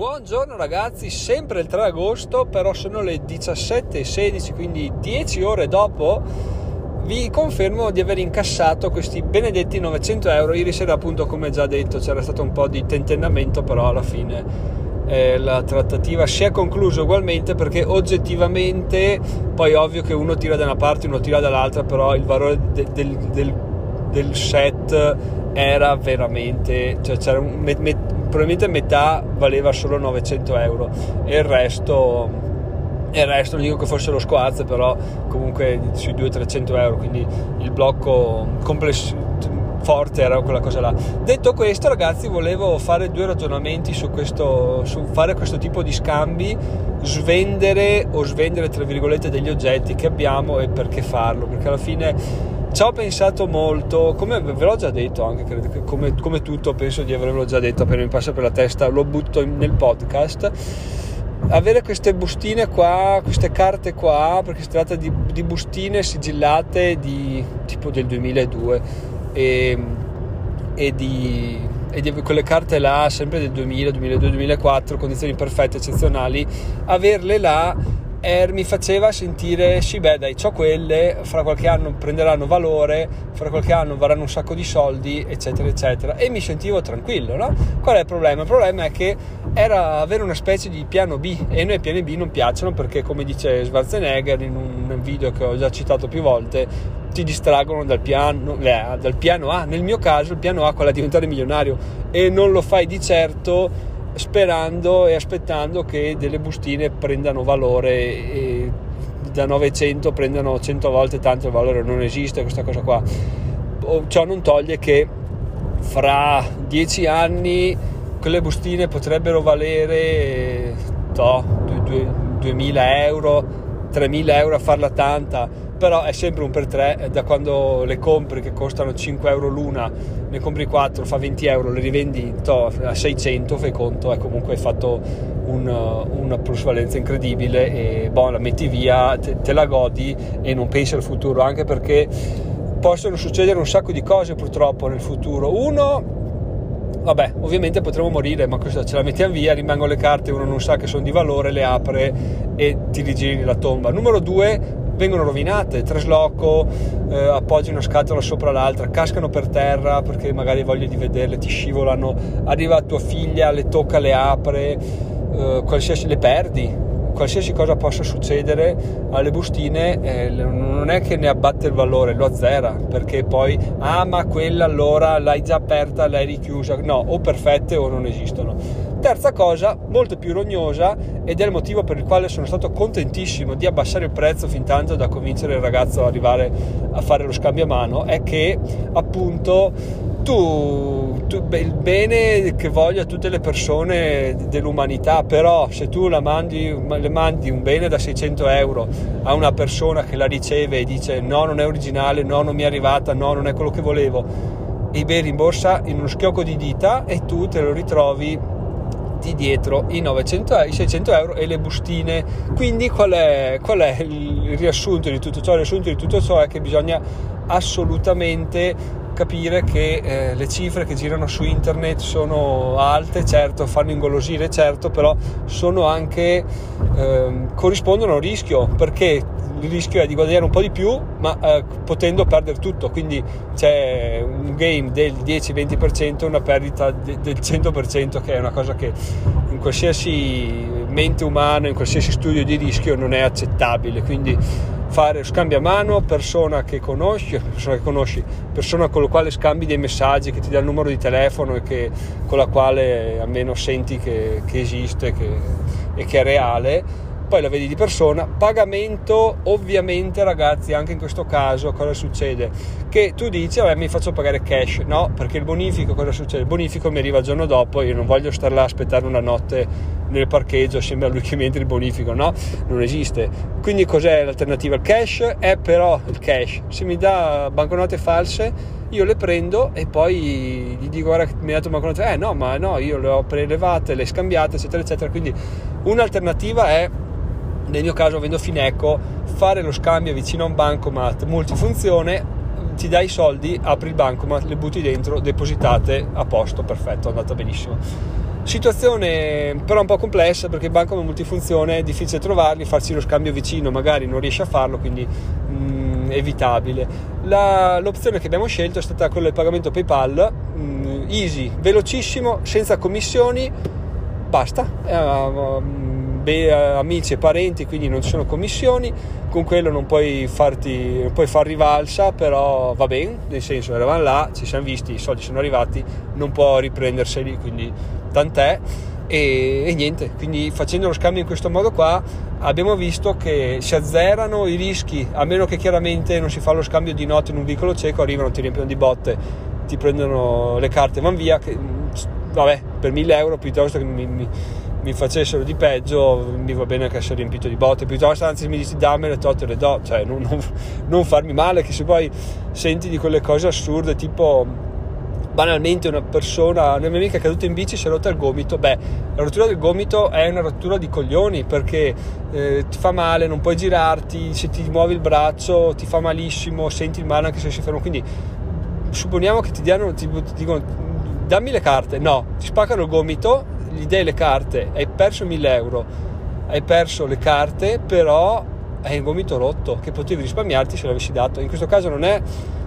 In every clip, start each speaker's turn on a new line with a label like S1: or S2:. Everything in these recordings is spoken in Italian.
S1: Buongiorno ragazzi, sempre il 3 agosto, però sono le 17.16, quindi 10 ore dopo vi confermo di aver incassato questi benedetti 900 euro. Ieri sera appunto come già detto c'era stato un po' di tentennamento, però alla fine eh, la trattativa si è conclusa ugualmente perché oggettivamente poi ovvio che uno tira da una parte, uno tira dall'altra, però il valore de- del, del, del, set era veramente... Cioè c'era un... Me- me- probabilmente metà valeva solo 900 euro. E il resto il resto non dico che fosse lo squaz però comunque sui 200-300 euro quindi il blocco complessivo forte era quella cosa là. Detto questo ragazzi volevo fare due ragionamenti su questo su fare questo tipo di scambi svendere o svendere tra virgolette degli oggetti che abbiamo e perché farlo perché alla fine ci ho pensato molto, come ve l'ho già detto anche, credo, come, come, tutto penso di avervelo già detto appena mi passa per la testa, lo butto in, nel podcast. Avere queste bustine qua, queste carte qua, perché si tratta di, di bustine sigillate di tipo del 2002 e, e di, e di quelle carte là, sempre del 2000, 2002, 2004, condizioni perfette, eccezionali, averle là e mi faceva sentire sì beh dai ho quelle fra qualche anno prenderanno valore fra qualche anno varranno un sacco di soldi eccetera eccetera e mi sentivo tranquillo no? qual è il problema? il problema è che era avere una specie di piano B e noi piani B non piacciono perché come dice Schwarzenegger in un video che ho già citato più volte ti distraggono dal piano, eh, dal piano A nel mio caso il piano A è quello di diventare milionario e non lo fai di certo sperando e aspettando che delle bustine prendano valore e da 900 prendano 100 volte tanto il valore. Non esiste questa cosa qua. Ciò non toglie che fra 10 anni quelle bustine potrebbero valere to, 2000 euro 3000 euro a farla tanta però è sempre un per tre da quando le compri che costano 5 euro l'una ne compri 4 fa 20 euro le rivendi a 600 fai conto e comunque fatto un, una plusvalenza incredibile e boh, la metti via te, te la godi e non pensi al futuro anche perché possono succedere un sacco di cose purtroppo nel futuro uno vabbè, ovviamente potremo morire, ma cosa ce la mettiamo via, rimangono le carte, uno non sa che sono di valore, le apre e ti rigiri la tomba. Numero due, vengono rovinate, trasloco, eh, appoggi una scatola sopra l'altra, cascano per terra perché magari hai voglia di vederle, ti scivolano, arriva tua figlia, le tocca, le apre, eh, qualsiasi le perdi, qualsiasi cosa possa succedere alle bustine eh, non è che ne abbatte il valore, lo azzera perché poi ah ma quella allora l'hai già aperta, l'hai richiusa, no, o perfette o non esistono. Terza cosa, molto più rognosa ed è il motivo per il quale sono stato contentissimo di abbassare il prezzo fin tanto da convincere il ragazzo ad arrivare a fare lo scambio a mano, è che appunto tu, tu il bene che voglio a tutte le persone dell'umanità, però se tu la mandi, le mandi un bene da 600 euro a una persona che la riceve e dice no non è originale, no non mi è arrivata, no non è quello che volevo, eBay rimborsa in uno schiocco di dita e tu te lo ritrovi metti dietro i, 900, i 600 euro e le bustine. Quindi qual è, qual è il riassunto di tutto ciò? Il riassunto di tutto ciò è che bisogna assolutamente capire che eh, le cifre che girano su internet sono alte, certo, fanno ingolosire, certo, però sono anche eh, corrispondono a un rischio perché il rischio è di guadagnare un po' di più ma eh, potendo perdere tutto. Quindi c'è un gain del 10-20% e una perdita de- del 100% che è una cosa che in qualsiasi mente umana in qualsiasi studio di rischio non è accettabile. Quindi fare scambio a mano persona che conosci persona che conosci persona con la quale scambi dei messaggi che ti dà il numero di telefono e che, con la quale almeno senti che, che esiste che, e che è reale poi la vedi di persona, pagamento ovviamente ragazzi anche in questo caso cosa succede? Che tu dici vabbè mi faccio pagare cash, no perché il bonifico cosa succede? Il bonifico mi arriva il giorno dopo, io non voglio stare là a aspettare una notte nel parcheggio assieme a lui che mi entri il bonifico, no? Non esiste. Quindi cos'è l'alternativa? Il cash è però il cash, se mi dà banconote false io le prendo e poi gli dico guarda mi ha dato banconote, eh no ma no io le ho prelevate, le scambiate eccetera eccetera, quindi un'alternativa è nel mio caso avendo Fineco, fare lo scambio vicino a un bancomat multifunzione, ti dai i soldi, apri il bancomat, le butti dentro, depositate, a posto, perfetto, è andata benissimo. Situazione però un po' complessa perché il banco multifunzione è difficile trovarli, farsi lo scambio vicino magari non riesce a farlo, quindi mh, mm, evitabile. La, l'opzione che abbiamo scelto è stata quella del pagamento PayPal, mh, mm, easy, velocissimo, senza commissioni, basta. Uh, be- amici e parenti, quindi non ci sono commissioni, con quello non puoi, farti, non puoi far rivalsa, però va bene, nel senso eravamo là, ci siamo visti, i soldi sono arrivati, non può riprenderseli, quindi tant'è. E, e, niente, quindi facendo lo scambio in questo modo qua abbiamo visto che si azzerano i rischi, a meno che chiaramente non si fa lo scambio di note in un vicolo cieco, arrivano, ti riempiono di botte, ti prendono le carte vanno via, che, vabbè, per 1000 euro piuttosto che mi, mi mi facessero di peggio mi va bene che essere riempito di botte piuttosto anzi mi dici dammele totte le do cioè non, non, non, farmi male che se poi senti di quelle cose assurde tipo banalmente una persona una mia amica è caduta in bici si è rotta il gomito. Beh la rottura del gomito è una rottura di coglioni perché eh, ti fa male non puoi girarti se ti muovi il braccio ti fa malissimo senti il male anche se si ferma. Quindi supponiamo che ti diano ti, ti dicono dammi le carte no ti spaccano il gomito gli dai le carte, hai perso 1000 euro, hai perso le carte, però hai un gomito rotto che potevi risparmiarti se l'avessi dato. In questo caso non è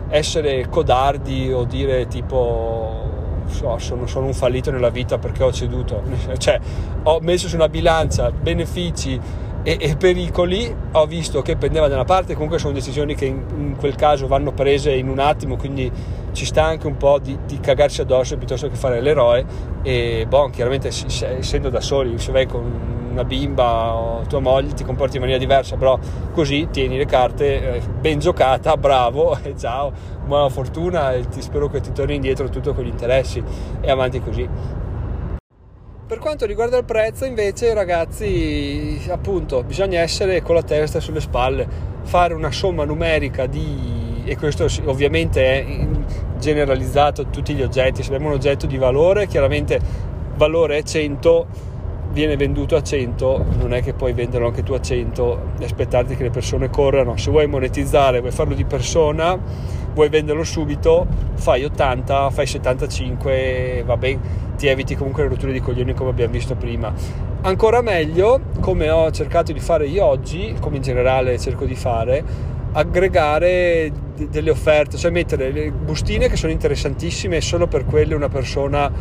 S1: essere codardi o dire tipo so, sono, sono un fallito nella vita perché ho ceduto, cioè ho messo su una bilancia benefici e, e, pericoli, ho visto che pendeva da una parte, comunque sono decisioni che in, in, quel caso vanno prese in un attimo, quindi ci sta anche un po' di, di cagarsi addosso piuttosto che fare l'eroe e boh, chiaramente essendo da soli, se vai con una bimba o tua moglie ti comporti in maniera diversa, però così tieni le carte, eh, ben giocata, bravo e ciao, buona fortuna e ti spero che ti torni indietro tutto con gli interessi e avanti così. Per quanto riguarda il prezzo, invece, ragazzi, appunto, bisogna essere con la testa sulle spalle, fare una somma numerica di, e questo ovviamente è generalizzato a tutti gli oggetti. Se abbiamo un oggetto di valore, chiaramente valore è 100, viene venduto a 100, non è che puoi venderlo anche tu a 100 e aspettarti che le persone corrano. Se vuoi monetizzare, vuoi farlo di persona, vuoi venderlo subito, fai 80, fai 75, va bene ti eviti comunque le rotture di coglioni come abbiamo visto prima. Ancora meglio, come ho cercato di fare io oggi, come in generale cerco di fare, aggregare delle offerte, cioè mettere le bustine che sono interessantissime e solo per quelle una persona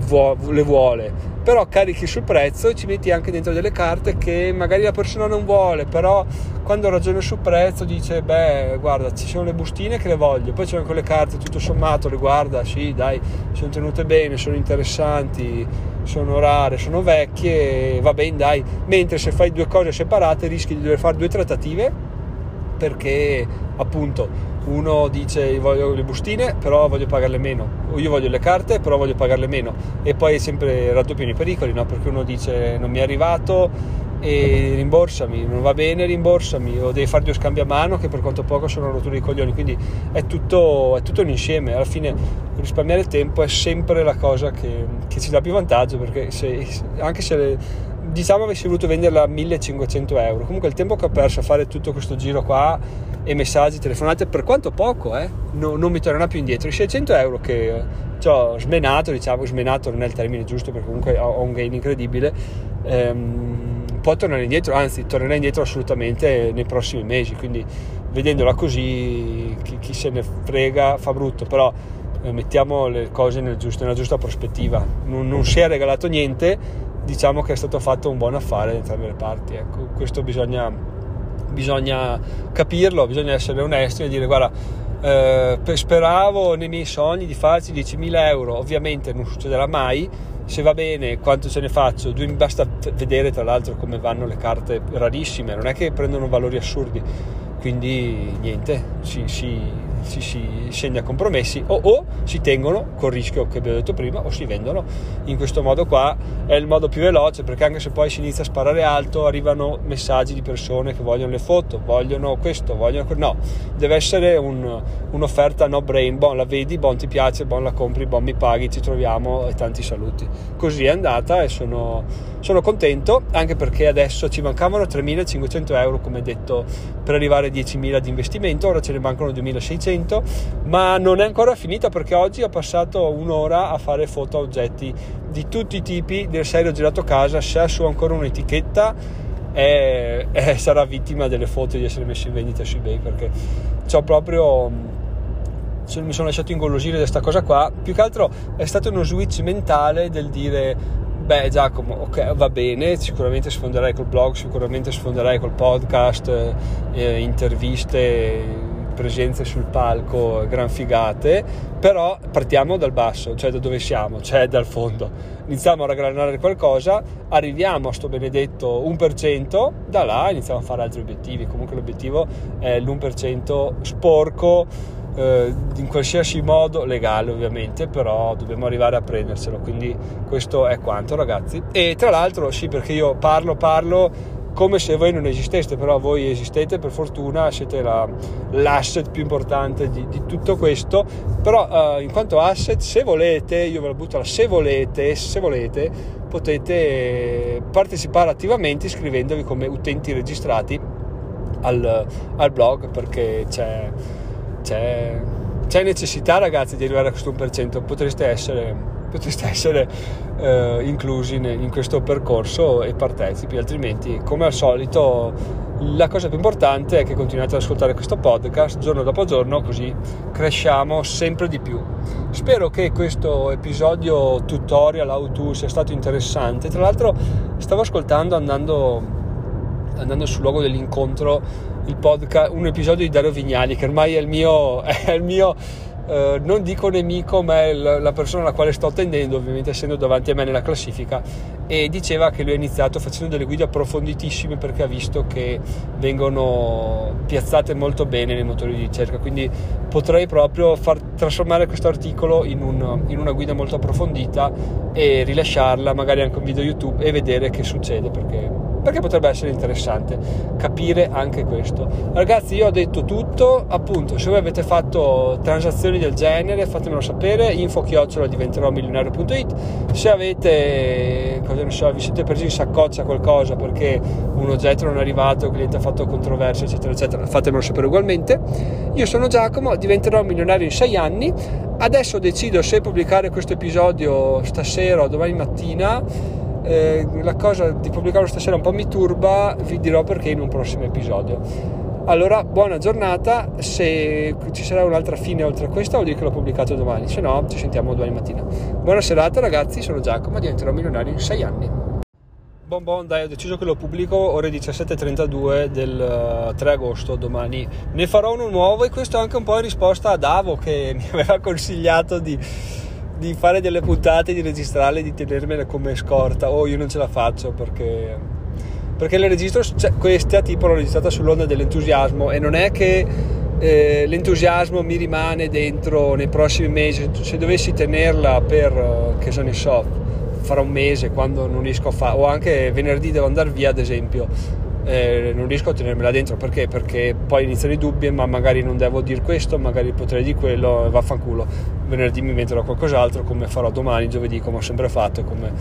S1: vuo- le vuole, però carichi sul prezzo e ci metti anche dentro delle carte che magari la persona non vuole, però quando ragiona sul prezzo dice beh guarda ci sono le bustine che le voglio, poi c'è quelle carte tutto sommato le guarda, sì dai sono tenute bene, sono interessanti, sono rare, sono vecchie, va bene dai, mentre se fai due cose separate rischi di dover fare due trattative perché appunto uno dice voglio le bustine però voglio pagarle meno. O io voglio le carte però voglio pagarle meno. E poi sempre raddoppiano i pericoli no? perché uno dice non mi è arrivato e rimborsami, non va bene rimborsami. O devi fare due scambi a mano che per quanto poco sono rotture di coglioni. Quindi è tutto, è tutto un insieme. Alla fine risparmiare tempo è sempre la cosa che, che ci dà più vantaggio perché se, anche se le, diciamo avessi voluto venderla a 1500 euro comunque il tempo che ho perso a fare tutto questo giro qua e messaggi, telefonate per quanto poco eh, no, non mi tornerà più indietro i 600 euro che ci ho smenato diciamo smenato non è il termine giusto perché comunque ho, un gain incredibile ehm, può tornare indietro anzi tornerà indietro assolutamente nei prossimi mesi quindi vedendola così chi, chi se ne frega fa brutto però eh, mettiamo le cose nel giusto, nella giusta prospettiva non, non si è regalato niente diciamo che è stato fatto un buon affare da entrambe le parti. Ecco, questo bisogna, bisogna capirlo, bisogna essere onesti e dire guarda, eh, speravo nei miei sogni di farci 10.000 euro, ovviamente non succederà mai, se va bene quanto ce ne faccio, basta vedere tra l'altro come vanno le carte rarissime, non è che prendono valori assurdi, quindi niente, si, si si, si scende a compromessi o, o, si tengono col rischio che abbiamo detto prima o si vendono. In questo modo qua è il modo più veloce perché anche se poi si inizia a sparare alto arrivano messaggi di persone che vogliono le foto vogliono questo vogliono quello no deve essere un, un'offerta no brain bon la vedi bon ti piace bon la compri bon mi paghi ci troviamo e tanti saluti. Così è andata e sono sono contento anche perché adesso ci mancavano 3.500 euro come detto per arrivare a 10.000 di investimento, ora ce ne mancano 2.600 ma non è ancora finita perché oggi ho passato un'ora a fare foto a oggetti di tutti i tipi del serio girato a casa, se ha su ancora un'etichetta è, è, sarà vittima delle foto di essere messo in vendita su eBay perché ho proprio mi sono lasciato ingolosire da questa cosa qua. Più che altro è stato uno switch mentale del dire beh Giacomo ok va bene sicuramente sfonderai col blog sicuramente sfonderai col podcast eh, interviste presenze sul palco gran figate però partiamo dal basso cioè da dove siamo cioè dal fondo. Iniziamo a raggranare qualcosa arriviamo a sto benedetto 1% da là iniziamo a fare altri obiettivi comunque l'obiettivo è l'1% sporco eh, in qualsiasi modo legale ovviamente però dobbiamo arrivare a prenderselo quindi questo è quanto ragazzi. E tra l'altro sì perché io parlo parlo come se voi non esisteste, però voi esistete per fortuna, siete la, l'asset più importante di, di tutto questo, però uh, in quanto asset, se volete, io ve la butto là, se volete, se volete, potete partecipare attivamente iscrivendovi come utenti registrati al, al blog perché c'è c'è, c'è necessità ragazzi di arrivare a questo 1%, potreste essere, potreste essere eh, inclusi in questo percorso e partecipi, altrimenti come al solito la cosa più importante è che continuate ad ascoltare questo podcast giorno dopo giorno così cresciamo sempre di più. Spero che questo episodio tutorial how to sia stato interessante. Tra l'altro stavo ascoltando andando, andando sul luogo dell'incontro podcast, un episodio di Dario Vignali, che ormai è il mio, è il mio eh, non dico nemico, ma è la persona alla quale sto attendendo, ovviamente essendo davanti a me nella classifica, e diceva che lui ha iniziato facendo delle guide approfonditissime perché ha visto che vengono piazzate molto bene nei motori di ricerca, quindi potrei proprio far trasformare questo articolo in, un, in una guida molto approfondita e rilasciarla magari anche un video YouTube e vedere che succede perché perché potrebbe essere interessante capire anche questo. Ragazzi, io ho detto tutto, appunto, se voi avete fatto transazioni del genere, fatemelo sapere, info chiocciola diventerò milionario.it. Se avete, cosa ne so, vi siete presi in saccoccia qualcosa perché un oggetto non è arrivato, il cliente ha fatto controversia, eccetera, eccetera, fatemelo sapere ugualmente. Io sono Giacomo, diventerò milionario in sei anni. Adesso decido se pubblicare questo episodio stasera o domani mattina eh, la cosa di pubblicarlo stasera un po' mi turba, vi dirò perché in un prossimo episodio. Allora, buona giornata, se ci sarà un'altra fine oltre a questa vuol dire che l'ho pubblicato domani, se no ci sentiamo domani mattina. Buona serata ragazzi, sono Giacomo, diventerò milionario in 6 anni. Bon bon, dai, ho deciso che lo pubblico ore 17.32 del 3 eh, agosto, domani. Ne farò uno nuovo e questo è anche un po' in risposta a Davo che mi aveva consigliato di di fare delle puntate, di registrarle, di tenermele come scorta. Oh, io non ce la faccio perché, perché le registro, cioè, questa tipo l'ho registrata sull'onda dell'entusiasmo e non è che eh, l'entusiasmo mi rimane dentro nei prossimi mesi. Se dovessi tenerla per, che se ne so, farà un mese quando non riesco a fare, o anche venerdì devo andare via ad esempio eh, non riesco a tenermela dentro perché? Perché poi iniziano i dubbi, ma magari non devo dire questo, magari potrei dire quello, vaffanculo. Venerdì mi inventerò qualcos'altro, come farò domani, giovedì, come ho sempre fatto, come...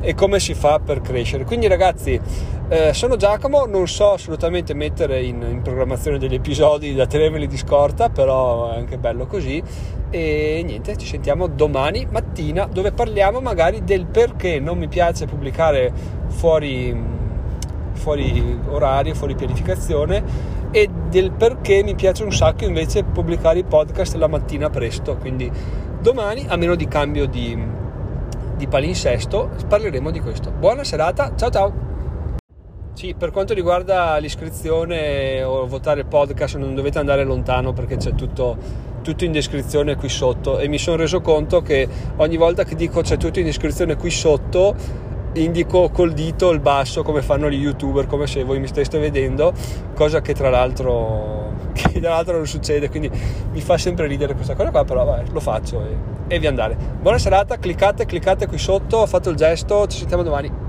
S1: e come si fa per crescere. Quindi ragazzi, eh, sono Giacomo, non so assolutamente mettere in, in programmazione degli episodi da tenermeli di scorta, però è anche bello così. E niente, ci sentiamo domani mattina dove parliamo magari del perché non mi piace pubblicare fuori fuori orario, fuori pianificazione e del perché mi piace un sacco invece pubblicare i podcast la mattina presto. Quindi domani, a meno di cambio di, di palinsesto, parleremo di questo. Buona serata, ciao ciao! Sì, per quanto riguarda l'iscrizione o votare il podcast non dovete andare lontano perché c'è tutto, tutto in descrizione qui sotto e mi sono reso conto che ogni volta che dico c'è tutto in descrizione qui sotto indico col dito il basso come fanno gli youtuber, come se voi mi steste vedendo, cosa che tra l'altro, che tra l'altro non succede, quindi mi fa sempre ridere questa cosa qua, però vabbè, lo faccio e, e vi andare. Buona serata, cliccate, cliccate qui sotto, ho fatto il gesto, ci sentiamo domani.